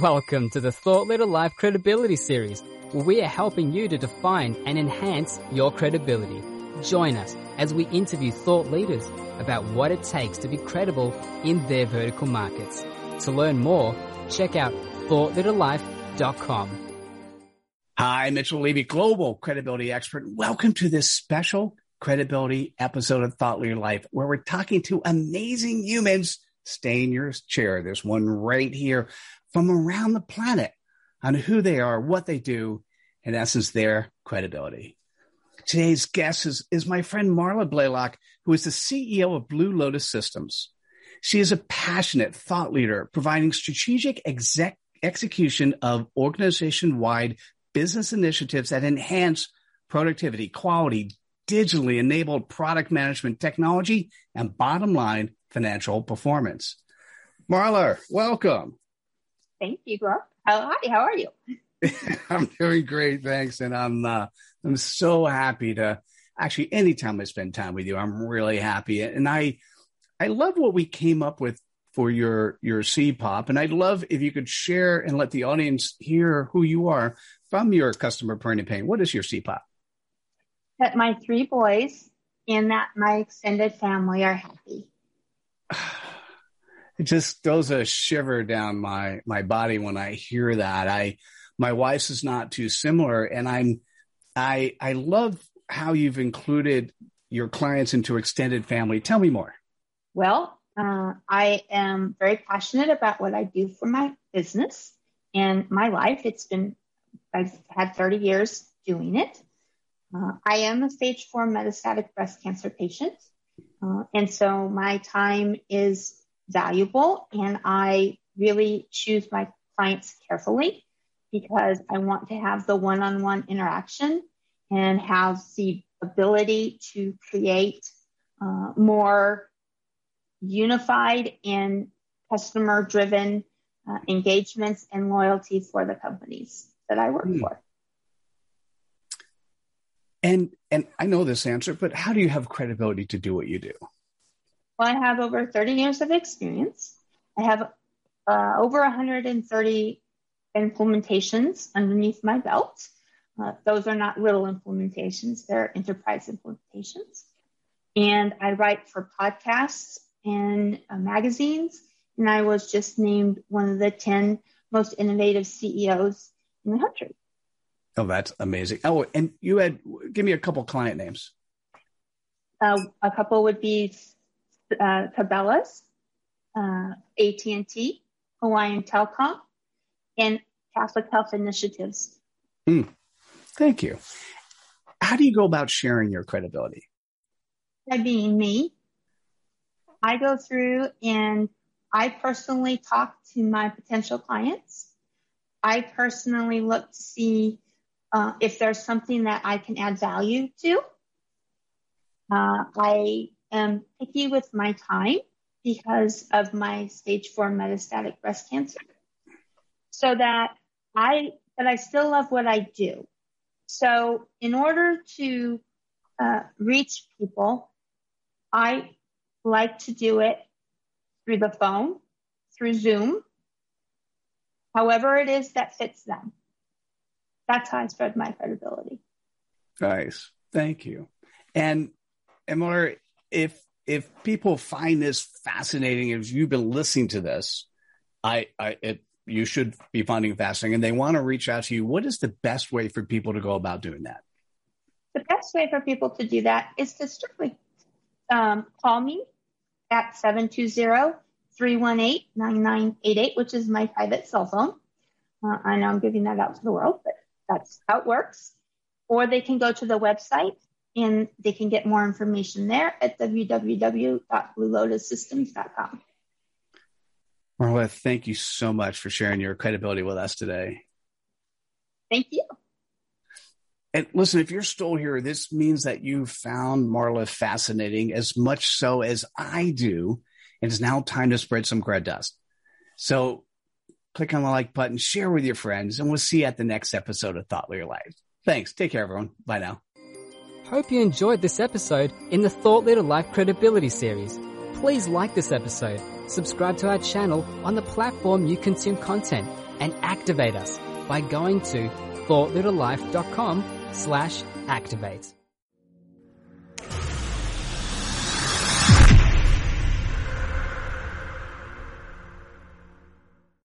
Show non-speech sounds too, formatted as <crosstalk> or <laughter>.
Welcome to the Thought Leader Life Credibility Series, where we are helping you to define and enhance your credibility. Join us as we interview thought leaders about what it takes to be credible in their vertical markets. To learn more, check out thoughtleaderlife.com. Hi, Mitchell Levy, global credibility expert. Welcome to this special credibility episode of Thought Leader Life, where we're talking to amazing humans. Stay in your chair. There's one right here from around the planet on who they are, what they do, in essence, their credibility. Today's guest is, is my friend Marla Blaylock, who is the CEO of Blue Lotus Systems. She is a passionate thought leader, providing strategic exec- execution of organization wide business initiatives that enhance productivity, quality, digitally enabled product management technology, and bottom line financial performance. Marla, welcome. Thank you, Greg. How, hi, how are you? <laughs> I'm doing great, thanks. And I'm uh, I'm so happy to actually anytime I spend time with you, I'm really happy. And I I love what we came up with for your your CPOP. And I'd love if you could share and let the audience hear who you are from your customer pain and pain. What is your CPOP? That my three boys and that my extended family are happy. It just throws a shiver down my my body when I hear that. I my wife's is not too similar, and I'm I I love how you've included your clients into extended family. Tell me more. Well, uh, I am very passionate about what I do for my business and my life. It's been I've had 30 years doing it. Uh, I am a stage four metastatic breast cancer patient. Uh, and so my time is valuable and I really choose my clients carefully because I want to have the one on one interaction and have the ability to create uh, more unified and customer driven uh, engagements and loyalty for the companies that I work mm. for. And and I know this answer, but how do you have credibility to do what you do? Well, I have over 30 years of experience. I have uh, over 130 implementations underneath my belt. Uh, those are not little implementations, they're enterprise implementations. And I write for podcasts and uh, magazines. And I was just named one of the 10 most innovative CEOs in the country. Oh, that's amazing. Oh, and you had, give me a couple client names. Uh, a couple would be uh, Cabela's, uh, AT&T, Hawaiian Telcom, and Catholic Health Initiatives. Mm, thank you. How do you go about sharing your credibility? By being me. I go through and I personally talk to my potential clients. I personally look to see uh, if there's something that I can add value to. Uh, I am picky with my time because of my stage four metastatic breast cancer. So that I, but I still love what I do. So in order to uh, reach people, I like to do it through the phone, through Zoom, however it is that fits them. That's how I spread my credibility. Nice. Thank you. And Emma, if if people find this fascinating, if you've been listening to this, I, I it, you should be finding it fascinating, and they want to reach out to you. What is the best way for people to go about doing that? The best way for people to do that is to strictly um, call me at 720-318-9988, which is my private cell phone. Uh, I know I'm giving that out to the world, but that's how it works. Or they can go to the website and they can get more information there at www.bluelotussystems.com. Marla, thank you so much for sharing your credibility with us today. Thank you. And listen, if you're still here, this means that you found Marla fascinating as much so as I do. And it's now time to spread some cred dust. So click on the like button, share with your friends, and we'll see you at the next episode of Thought Leader Life. Thanks. Take care, everyone. Bye now. Hope you enjoyed this episode in the Thought Leader Life Credibility series. Please like this episode subscribe to our channel on the platform you consume content, and activate us by going to thoughtleaderlife.com slash activate.